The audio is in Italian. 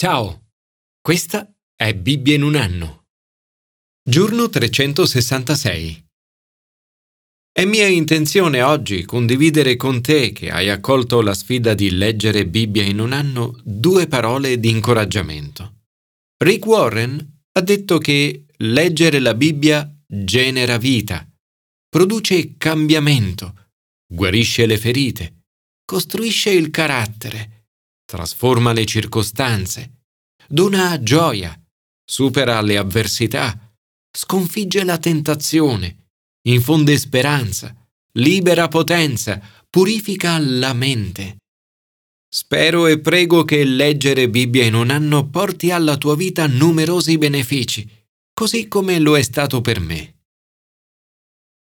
Ciao, questa è Bibbia in un anno. Giorno 366. È mia intenzione oggi condividere con te, che hai accolto la sfida di leggere Bibbia in un anno, due parole di incoraggiamento. Rick Warren ha detto che leggere la Bibbia genera vita, produce cambiamento, guarisce le ferite, costruisce il carattere trasforma le circostanze, dona gioia, supera le avversità, sconfigge la tentazione, infonde speranza, libera potenza, purifica la mente. Spero e prego che leggere Bibbia in un anno porti alla tua vita numerosi benefici, così come lo è stato per me.